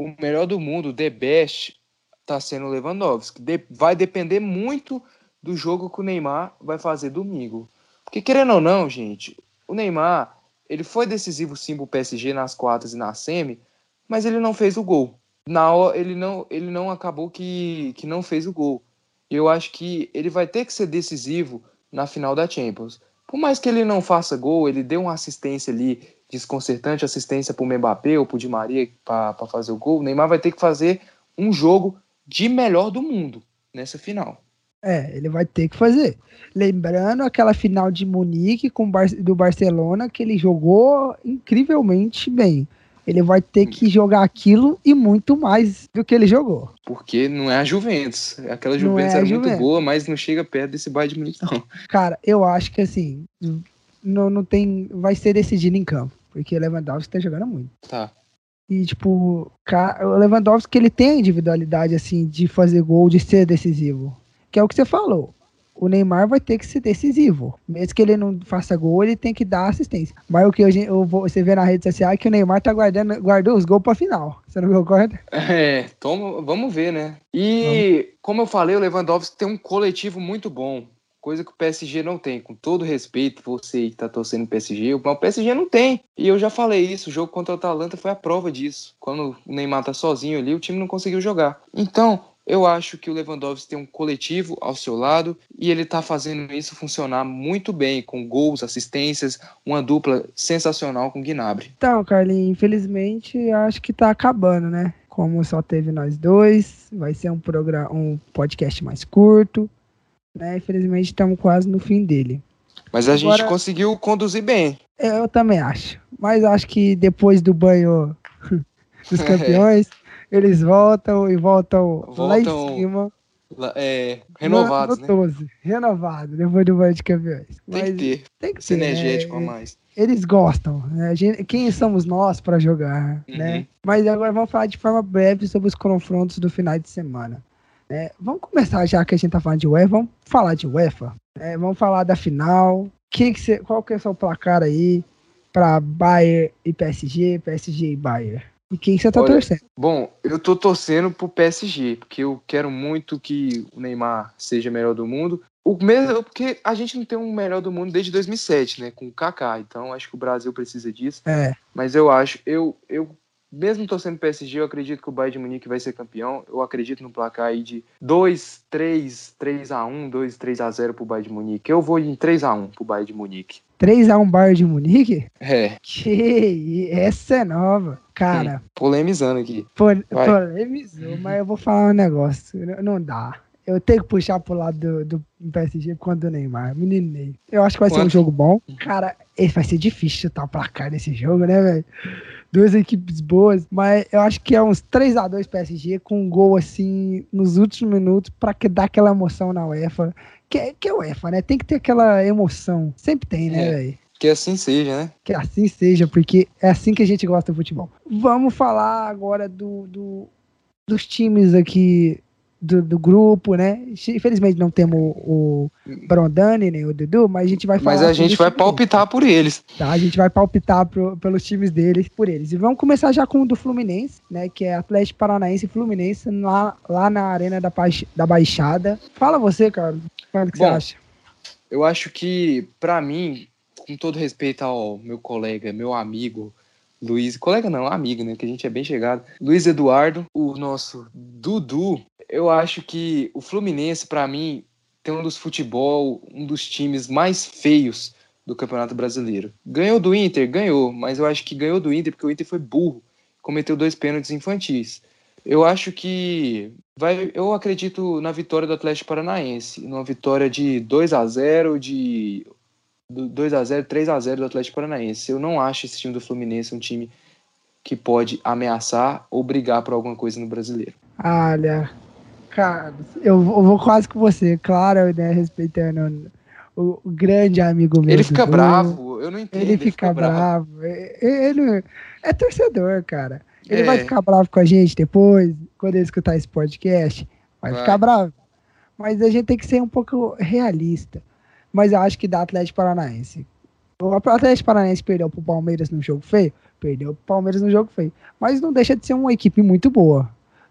o melhor do mundo, the best, está sendo o Lewandowski. De, vai depender muito do jogo que o Neymar vai fazer domingo. Porque querendo ou não, gente, o Neymar, ele foi decisivo sim pro PSG nas quartas e na semi, mas ele não fez o gol. Na hora, ele não, ele não acabou que, que não fez o gol. Eu acho que ele vai ter que ser decisivo na final da Champions. Por mais que ele não faça gol, ele deu uma assistência ali desconcertante assistência para o Mbappé ou para o Di Maria para fazer o gol, o Neymar vai ter que fazer um jogo de melhor do mundo nessa final. É, ele vai ter que fazer. Lembrando aquela final de Munique com do Barcelona que ele jogou incrivelmente bem. Ele vai ter que jogar aquilo e muito mais do que ele jogou. Porque não é a Juventus. Aquela Juventus é era Juventus. muito boa, mas não chega perto desse Bayern de Munique, não. Cara, eu acho que assim, não, não tem. Vai ser decidido em campo. Porque o Lewandowski tá jogando muito. Tá. E, tipo, o Lewandowski ele tem a individualidade, assim, de fazer gol, de ser decisivo. Que é o que você falou. O Neymar vai ter que ser decisivo. Mesmo que ele não faça gol, ele tem que dar assistência. Mas o que eu, eu vou, você vê na rede social é que o Neymar tá guardando, guardou os gols pra final. Você não concorda? É, toma, vamos ver, né? E, vamos. como eu falei, o Lewandowski tem um coletivo muito bom coisa que o PSG não tem. Com todo respeito, você que tá torcendo o PSG, o PSG não tem. E eu já falei isso, o jogo contra o Atalanta foi a prova disso. Quando o Neymar tá sozinho ali, o time não conseguiu jogar. Então, Eu acho que o Lewandowski tem um coletivo ao seu lado e ele está fazendo isso funcionar muito bem, com gols, assistências, uma dupla sensacional com o Gnabry. Então, Carlinhos, infelizmente acho que está acabando, né? Como só teve nós dois, vai ser um programa, um podcast mais curto, né? Infelizmente estamos quase no fim dele. Mas a Agora, gente conseguiu conduzir bem. Eu também acho. Mas acho que depois do banho dos campeões, é. eles voltam e voltam, voltam lá em cima. É, renovados, no, no 12, né? renovado, depois do banho de campeões. Tem Mas que ter. Tem que ser. Energético a mais. Eles gostam, né? Gente, quem somos nós para jogar, uhum. né? Mas agora vamos falar de forma breve sobre os confrontos do final de semana. É, vamos começar já que a gente tá falando de UEFA, vamos falar de UEFA. É, vamos falar da final. Que que cê, qual que é o seu placar aí para Bayern e PSG, PSG e Bayern? E quem você tá Olha, torcendo? Bom, eu tô torcendo pro PSG, porque eu quero muito que o Neymar seja melhor do mundo. O mesmo, porque a gente não tem um melhor do mundo desde 2007, né, com o Kaká. Então acho que o Brasil precisa disso. É. Mas eu acho, eu eu mesmo torcendo PSG, eu acredito que o Bayern de Munique vai ser campeão. Eu acredito no placar aí de 2, 3, 3 a 1, 2, 3 a 0 pro Bayern de Munique. Eu vou em 3 a 1 pro Bayern de Munique. 3 a 1 Bayern de Munique? É. Que essa é nova. Cara, hum, polemizando aqui. polemizou, mas eu vou falar um negócio. Não dá. Eu tenho que puxar pro lado do, do PSG quando o Neymar. Menino Ney. Eu acho que vai Quanto? ser um jogo bom. Cara, vai ser difícil chutar o placar nesse jogo, né, velho? duas equipes boas, mas eu acho que é uns 3 a 2 PSG com um gol assim nos últimos minutos para que dar aquela emoção na UEFA. Que, é, que é UEFA, né? Tem que ter aquela emoção. Sempre tem, né, é. velho? Que assim seja, né? Que assim seja, porque é assim que a gente gosta do futebol. Vamos falar agora do, do dos times aqui do, do, grupo, né? Infelizmente não temos o, o Brondani nem o Dudu, mas a gente vai falar. Mas a gente vai palpitar por eles. Tá, a gente vai palpitar pro, pelos times deles, por eles. E vamos começar já com o do Fluminense, né? Que é Atlético Paranaense e Fluminense lá, lá na Arena da, da Baixada. Fala você, cara. O que Bom, você acha? Eu acho que, para mim, com todo respeito ao meu colega, meu amigo, Luiz, colega não, amigo, né? Que a gente é bem chegado. Luiz Eduardo, o nosso Dudu, eu acho que o Fluminense, para mim, tem um dos futebol, um dos times mais feios do Campeonato Brasileiro. Ganhou do Inter? Ganhou, mas eu acho que ganhou do Inter porque o Inter foi burro, cometeu dois pênaltis infantis. Eu acho que vai, eu acredito na vitória do Atlético Paranaense, numa vitória de 2 a 0, de 2 a 0, 3 a 0 do Atlético Paranaense. Eu não acho esse time do Fluminense um time que pode ameaçar ou brigar por alguma coisa no Brasileiro. Olha, Cara, eu, vou quase com você, claro, né? Respeitando o, o grande amigo meu. Ele fica bravo, eu não entendo. Ele, ele fica, fica, bravo. bravo. Ele é torcedor, cara. Ele é. vai ficar bravo com a gente depois, quando ele escutar esse podcast. Vai, vai, ficar bravo. Mas a gente tem que ser um pouco realista. Mas eu acho que dá Atlético Paranaense. O Atlético Paranaense perdeu pro Palmeiras no jogo feio? Perdeu pro Palmeiras no jogo feio. Mas não deixa de ser uma equipe muito boa.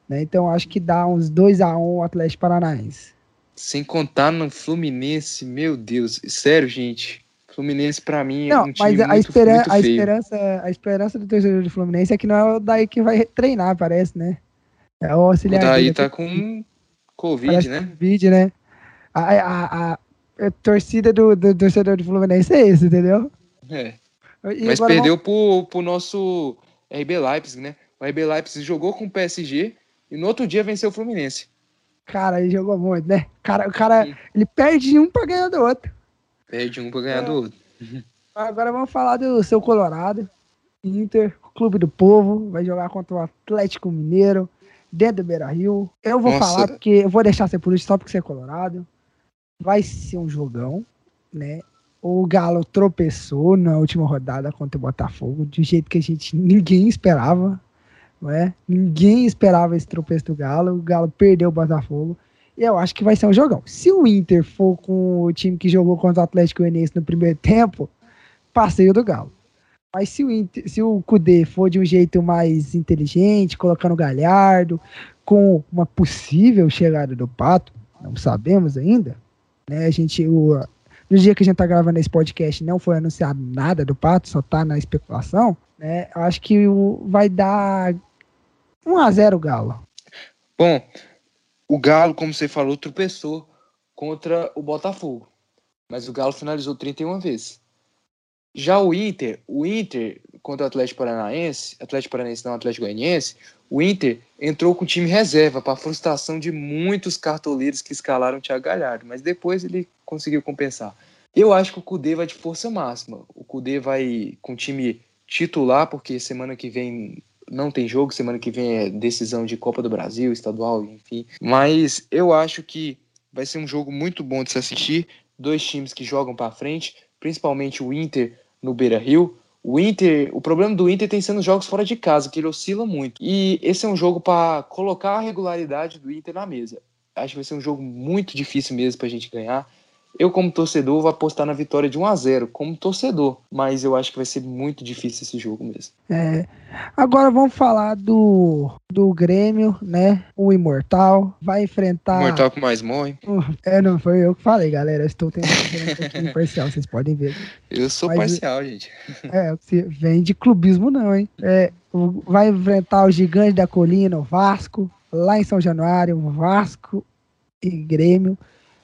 Né? Então acho que dá uns 2 a 1 um Atlético Paranaense. Sem contar no Fluminense, meu Deus, sério, gente. Fluminense para mim é não, é um time mas a, muito, espera muito a esperança, a esperança do torcedor do Fluminense é que não é o daí que vai treinar, parece, né? É o auxiliar. O daí tá com Covid, né? Covid, né? A, a, a, a torcida do, do, torcedor do Fluminense é esse, entendeu? É. E mas perdeu vamos... pro, pro nosso RB Leipzig, né? O RB Leipzig jogou com o PSG e no outro dia venceu o Fluminense. Cara, ele jogou muito, né? Cara, o cara, Sim. ele perde um pra ganhar do outro. Perde um pra ganhar é. do outro. Agora vamos falar do seu Colorado. Inter, Clube do Povo, vai jogar contra o Atlético Mineiro, dentro do Beira Rio. Eu vou Nossa. falar porque eu vou deixar ser por isso só porque você é Colorado. Vai ser um jogão, né? O Galo tropeçou na última rodada contra o Botafogo, de um jeito que a gente ninguém esperava não é? Ninguém esperava esse tropeço do Galo, o Galo perdeu o Botafogo. E eu acho que vai ser um jogão. Se o Inter for com o time que jogou contra o Atlético Goianiense no primeiro tempo, passeio do Galo. Mas se o, Inter, se o Kudê for de um jeito mais inteligente, colocando o Galhardo, com uma possível chegada do Pato, não sabemos ainda, né? A gente, o, no dia que a gente tá gravando esse podcast, não foi anunciado nada do Pato, só tá na especulação, né? Eu acho que o, vai dar 1x0 Galo. Bom, o Galo, como você falou, tropeçou contra o Botafogo. Mas o Galo finalizou 31 vezes. Já o Inter, o Inter contra o Atlético Paranaense, Atlético Paranaense não, Atlético Goianiense, o Inter entrou com o time reserva para frustração de muitos cartoleiros que escalaram o Thiago Galhardo, mas depois ele conseguiu compensar. Eu acho que o Cudê vai de força máxima. O Cudê vai com o time titular, porque semana que vem não tem jogo, semana que vem é decisão de Copa do Brasil, estadual, enfim. Mas eu acho que vai ser um jogo muito bom de se assistir. Dois times que jogam para frente, principalmente o Inter no Beira-Rio. O Inter, o problema do Inter tem sendo jogos fora de casa, que ele oscila muito. E esse é um jogo para colocar a regularidade do Inter na mesa. Acho que vai ser um jogo muito difícil mesmo para a gente ganhar. Eu, como torcedor, vou apostar na vitória de 1 a 0 como torcedor. Mas eu acho que vai ser muito difícil esse jogo mesmo. É. Agora vamos falar do, do Grêmio, né? O Imortal. Vai enfrentar. O Imortal que mais morre. É, não foi eu que falei, galera. estou tendo um pouquinho parcial, vocês podem ver. Eu sou Mas, parcial, gente. É, você vem de clubismo, não, hein? É, vai enfrentar o gigante da colina, o Vasco, lá em São Januário, o Vasco e Grêmio.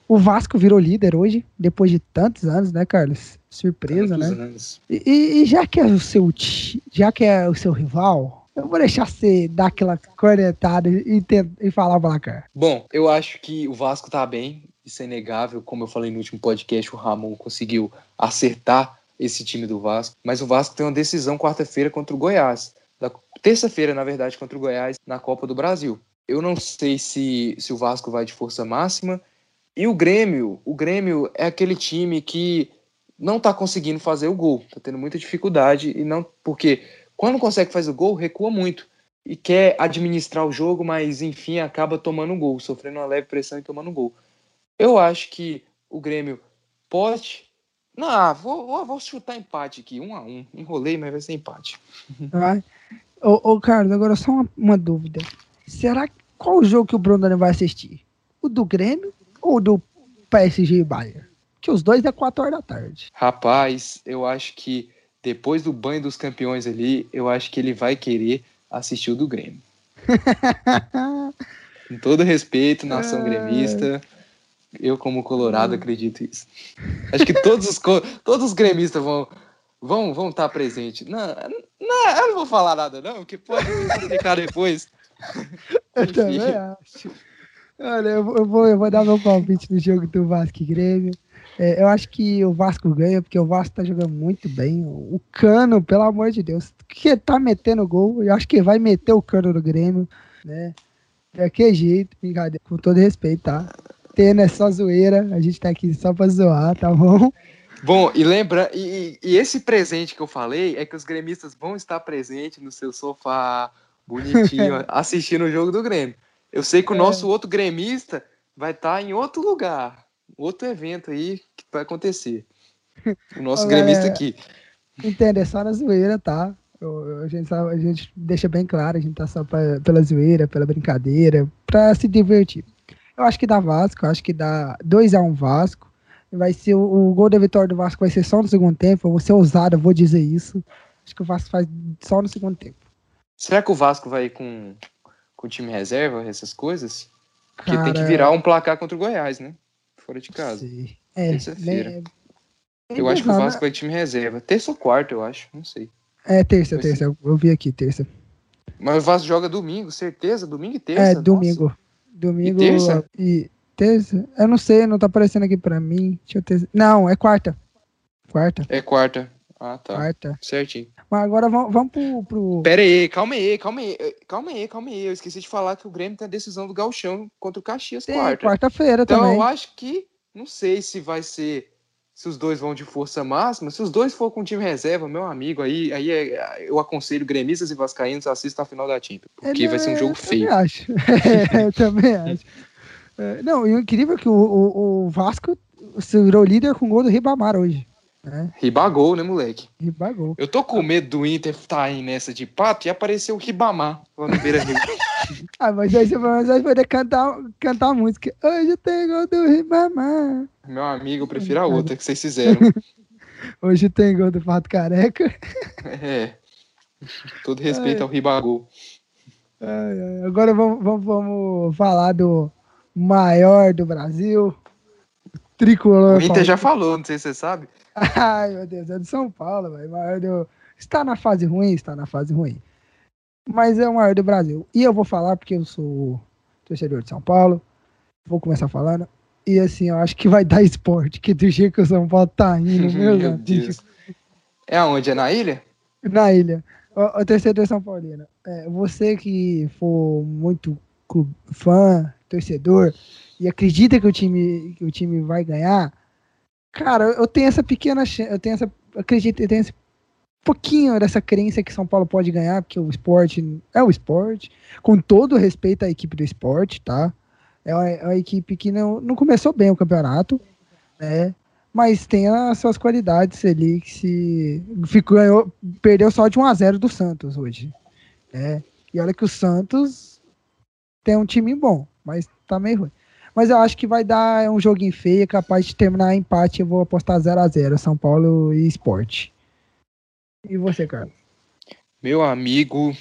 O Vasco virou líder hoje, depois de tantos anos, né, Carlos? Surpresa, tantos né? Anos. E, e, já que é o seu já que é o seu rival, eu vou deixar você dar aquela cornetada e, e falar o placar. Bom, eu acho que o Vasco tá bem, isso é inegável. Como eu falei no último podcast, o Ramon conseguiu acertar esse time do Vasco. Mas o Vasco tem uma decisão quarta-feira contra o Goiás. Terça-feira, na verdade, contra o Goiás na Copa do Brasil. Eu não sei se, se o Vasco vai de força máxima e o Grêmio, o Grêmio é aquele time que não está conseguindo fazer o gol, está tendo muita dificuldade e não porque quando consegue fazer o gol recua muito e quer administrar o jogo, mas enfim acaba tomando gol, sofrendo uma leve pressão e tomando gol. Eu acho que o Grêmio pode, não, vou, vou, vou chutar empate aqui, um a um, enrolei, mas vai ser empate. Vai. Ô, ô Carlos, agora só uma, uma dúvida. Será qual o jogo que o Bruno vai assistir? O do Grêmio ou do PSG e Bayern? Que os dois é 4 horas da tarde. Rapaz, eu acho que depois do banho dos campeões ali, eu acho que ele vai querer assistir o do Grêmio. Com todo respeito, nação gremista, eu como colorado hum. acredito isso. Acho que todos os, todos os gremistas vão vão vão estar presentes. Não, não, eu não vou falar nada não, que pode explicar depois. Eu também acho. Olha, eu vou, eu vou dar meu palpite no jogo do Vasco e Grêmio. É, eu acho que o Vasco ganha, porque o Vasco tá jogando muito bem. O Cano, pelo amor de Deus, que tá metendo gol, eu acho que vai meter o Cano no Grêmio, né? De que jeito, brincadeira, com todo respeito, tá? Tendo essa zoeira, a gente tá aqui só pra zoar, tá bom? Bom, e lembra, e, e esse presente que eu falei é que os gremistas vão estar presentes no seu sofá, bonitinho, assistindo o jogo do Grêmio. Eu sei que o é. nosso outro gremista vai estar tá em outro lugar, outro evento aí que vai acontecer. O nosso gremista aqui. Entende, é só na zoeira, tá? a, gente, a gente deixa bem claro, a gente tá só pra, pela zoeira, pela brincadeira, pra se divertir. Eu acho que dá Vasco, eu acho que dá 2x1 um Vasco. Vai ser o, o, gol da vitória do Vasco vai ser só no segundo tempo. Eu vou ser ousado, eu vou dizer isso. Acho que o Vasco faz só no segundo tempo. Será que o Vasco vai com com o time reserva, essas coisas. Porque Cara, tem que virar um placar contra o Goiás, né? Fora de casa. É, Terça-feira. Eu acho que o Vasco vai time reserva. Terça ou quarta, eu acho. Não sei. É, terça, terça. Eu, eu vi aqui, terça. Mas o Vasco joga domingo, certeza? Domingo e terça? É, domingo. Nossa. Domingo. E terça? E terça? Eu não sei, não tá aparecendo aqui pra mim. Deixa eu ter... Não, é quarta. Quarta. É quarta. Ah, tá. Quarta. Certinho. Mas agora vamos, vamos pro, pro. Pera aí, calma aí, calma aí. Calma aí, calma aí. Eu esqueci de falar que o Grêmio tem a decisão do Galchão contra o Caxias quarta. Quarta-feira então, também. Então eu acho que. Não sei se vai ser. Se os dois vão de força máxima. Se os dois for com time reserva, meu amigo, aí, aí é, eu aconselho gremistas e vascaínos assistam a final da Champions. Porque é, vai ser um jogo eu feio. Também acho. eu também acho. É, não, e o incrível é que o, o, o Vasco se virou líder com o gol do Ribamar hoje. É. Ribagol, né, moleque? Ribagol. Eu tô com medo do Inter estar tá aí nessa de pato e aparecer o Ribamar lá no Beira Rio. ah, mas aí você vai poder cantar, cantar a música. Hoje tem gol do Ribamar. Meu amigo, eu prefiro a outra que vocês fizeram. Hoje tem gol do Pato Careca. é. Todo respeito ao Ribagol. Agora vamos, vamos, vamos falar do, maior do Brasil. Tricolor. O Inter já falou, não sei se você sabe. Ai, meu Deus, é do São Paulo, velho. Está na fase ruim, está na fase ruim. Mas é o maior do Brasil. E eu vou falar porque eu sou torcedor de São Paulo. Vou começar falando. E assim, eu acho que vai dar esporte, que do jeito que o São Paulo tá indo, meu, meu Deus. É aonde? É na ilha? Na ilha. O, o torcedor São Paulino. É, você que for muito fã, torcedor, e acredita que o time, que o time vai ganhar, cara, eu tenho essa pequena eu tenho essa, acredito, eu tenho esse pouquinho dessa crença que São Paulo pode ganhar, porque o esporte é o esporte, com todo respeito à equipe do esporte, tá? É uma, é uma equipe que não, não começou bem o campeonato, né? Mas tem as suas qualidades ali que se ficou, ganhou, perdeu só de 1 a 0 do Santos hoje. Né? E olha que o Santos tem um time bom, mas tá meio ruim. Mas eu acho que vai dar um joguinho feio, capaz de terminar empate. Eu vou apostar 0 a 0 São Paulo e Esporte. E você, Carlos? Meu amigo, o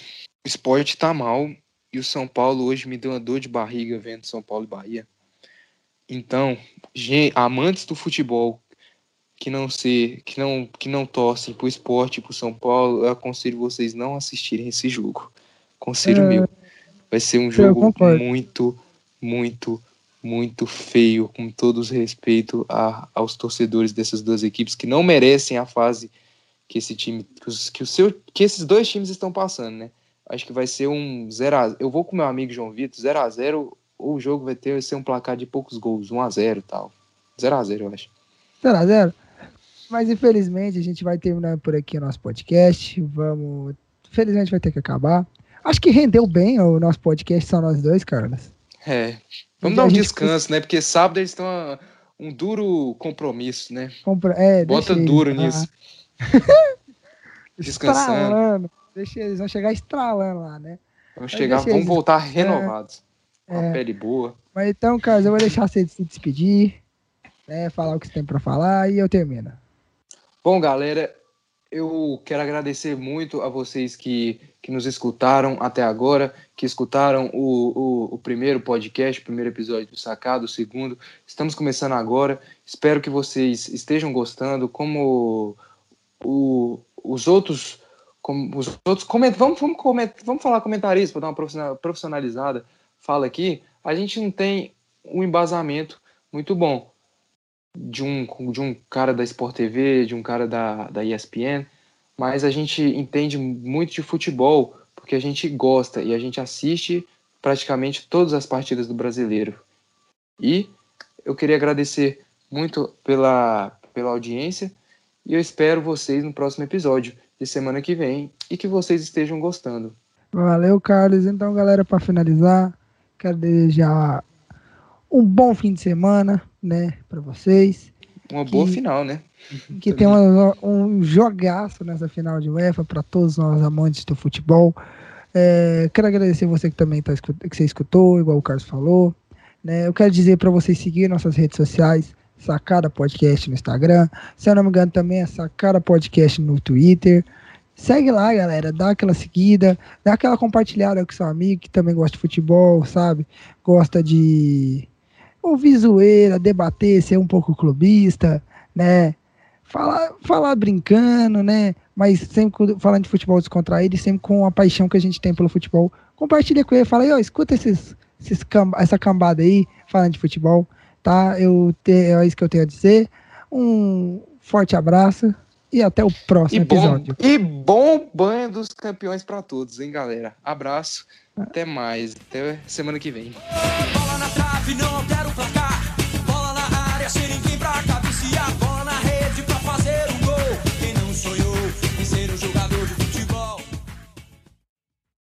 esporte tá mal e o São Paulo hoje me deu uma dor de barriga vendo São Paulo e Bahia. Então, amantes do futebol que não ser, que não, que não torcem pro esporte, pro São Paulo, eu aconselho vocês não assistirem esse jogo. Conselho é... meu. Vai ser um jogo muito, muito, muito feio, com todo os respeito a, aos torcedores dessas duas equipes que não merecem a fase que esse time, que, os, que, o seu, que esses dois times estão passando, né? Acho que vai ser um 0 a Eu vou com meu amigo João Vitor, 0 a 0 ou o jogo vai ter vai ser um placar de poucos gols, 1 a 0 tal. 0 a 0 eu acho. 0 a 0 Mas infelizmente a gente vai terminar por aqui o nosso podcast. Vamos. Infelizmente vai ter que acabar. Acho que rendeu bem o nosso podcast, só nós dois, Carlos. É. Vamos dar um descanso, né? Porque sábado eles estão a, um duro compromisso, né? Compro... É, Bota duro nisso. Descansando. Deixa eles vão chegar estralando lá, né? Vamos chegar, vamos eles... voltar renovados. É, uma é. pele boa. Mas então, Carlos, eu vou deixar você se despedir, né? Falar o que você tem para falar e eu termino. Bom, galera, eu quero agradecer muito a vocês que, que nos escutaram até agora, que escutaram o, o, o, primeiro podcast, o primeiro episódio do Sacado, o segundo. Estamos começando agora. Espero que vocês estejam gostando. Como o, os outros. Como os outros coment, vamos, vamos, coment, vamos falar comentarista para dar uma profissionalizada. Fala aqui, a gente não tem um embasamento muito bom de um, de um cara da Sport TV, de um cara da, da ESPN, mas a gente entende muito de futebol porque a gente gosta e a gente assiste praticamente todas as partidas do brasileiro. E eu queria agradecer muito pela, pela audiência e eu espero vocês no próximo episódio de semana que vem e que vocês estejam gostando. Valeu, Carlos. Então, galera, para finalizar, quero desejar um bom fim de semana, né, para vocês. Uma boa final, né? Que tem um, um jogaço nessa final de UEFA para todos nós amantes do futebol. É, quero agradecer você que também tá, que você escutou, igual o Carlos falou. Né? Eu quero dizer para vocês seguir nossas redes sociais, Sacada Podcast no Instagram. Se eu não me engano, também é Sacada Podcast no Twitter. Segue lá, galera. Dá aquela seguida, dá aquela compartilhada com seu amigo que também gosta de futebol, sabe? Gosta de ouvir zoeira, debater, ser um pouco clubista, né? Falar, falar brincando, né? Mas sempre falando de futebol descontraído e sempre com a paixão que a gente tem pelo futebol. Compartilha com ele, fala aí, ó, escuta esses, esses essa cambada aí, falando de futebol tá? Eu te, é isso que eu tenho a dizer. Um forte abraço e até o próximo e bom, episódio. E bom banho dos campeões para todos, hein, galera? Abraço, até mais, até semana que vem. Trave, não quero placar.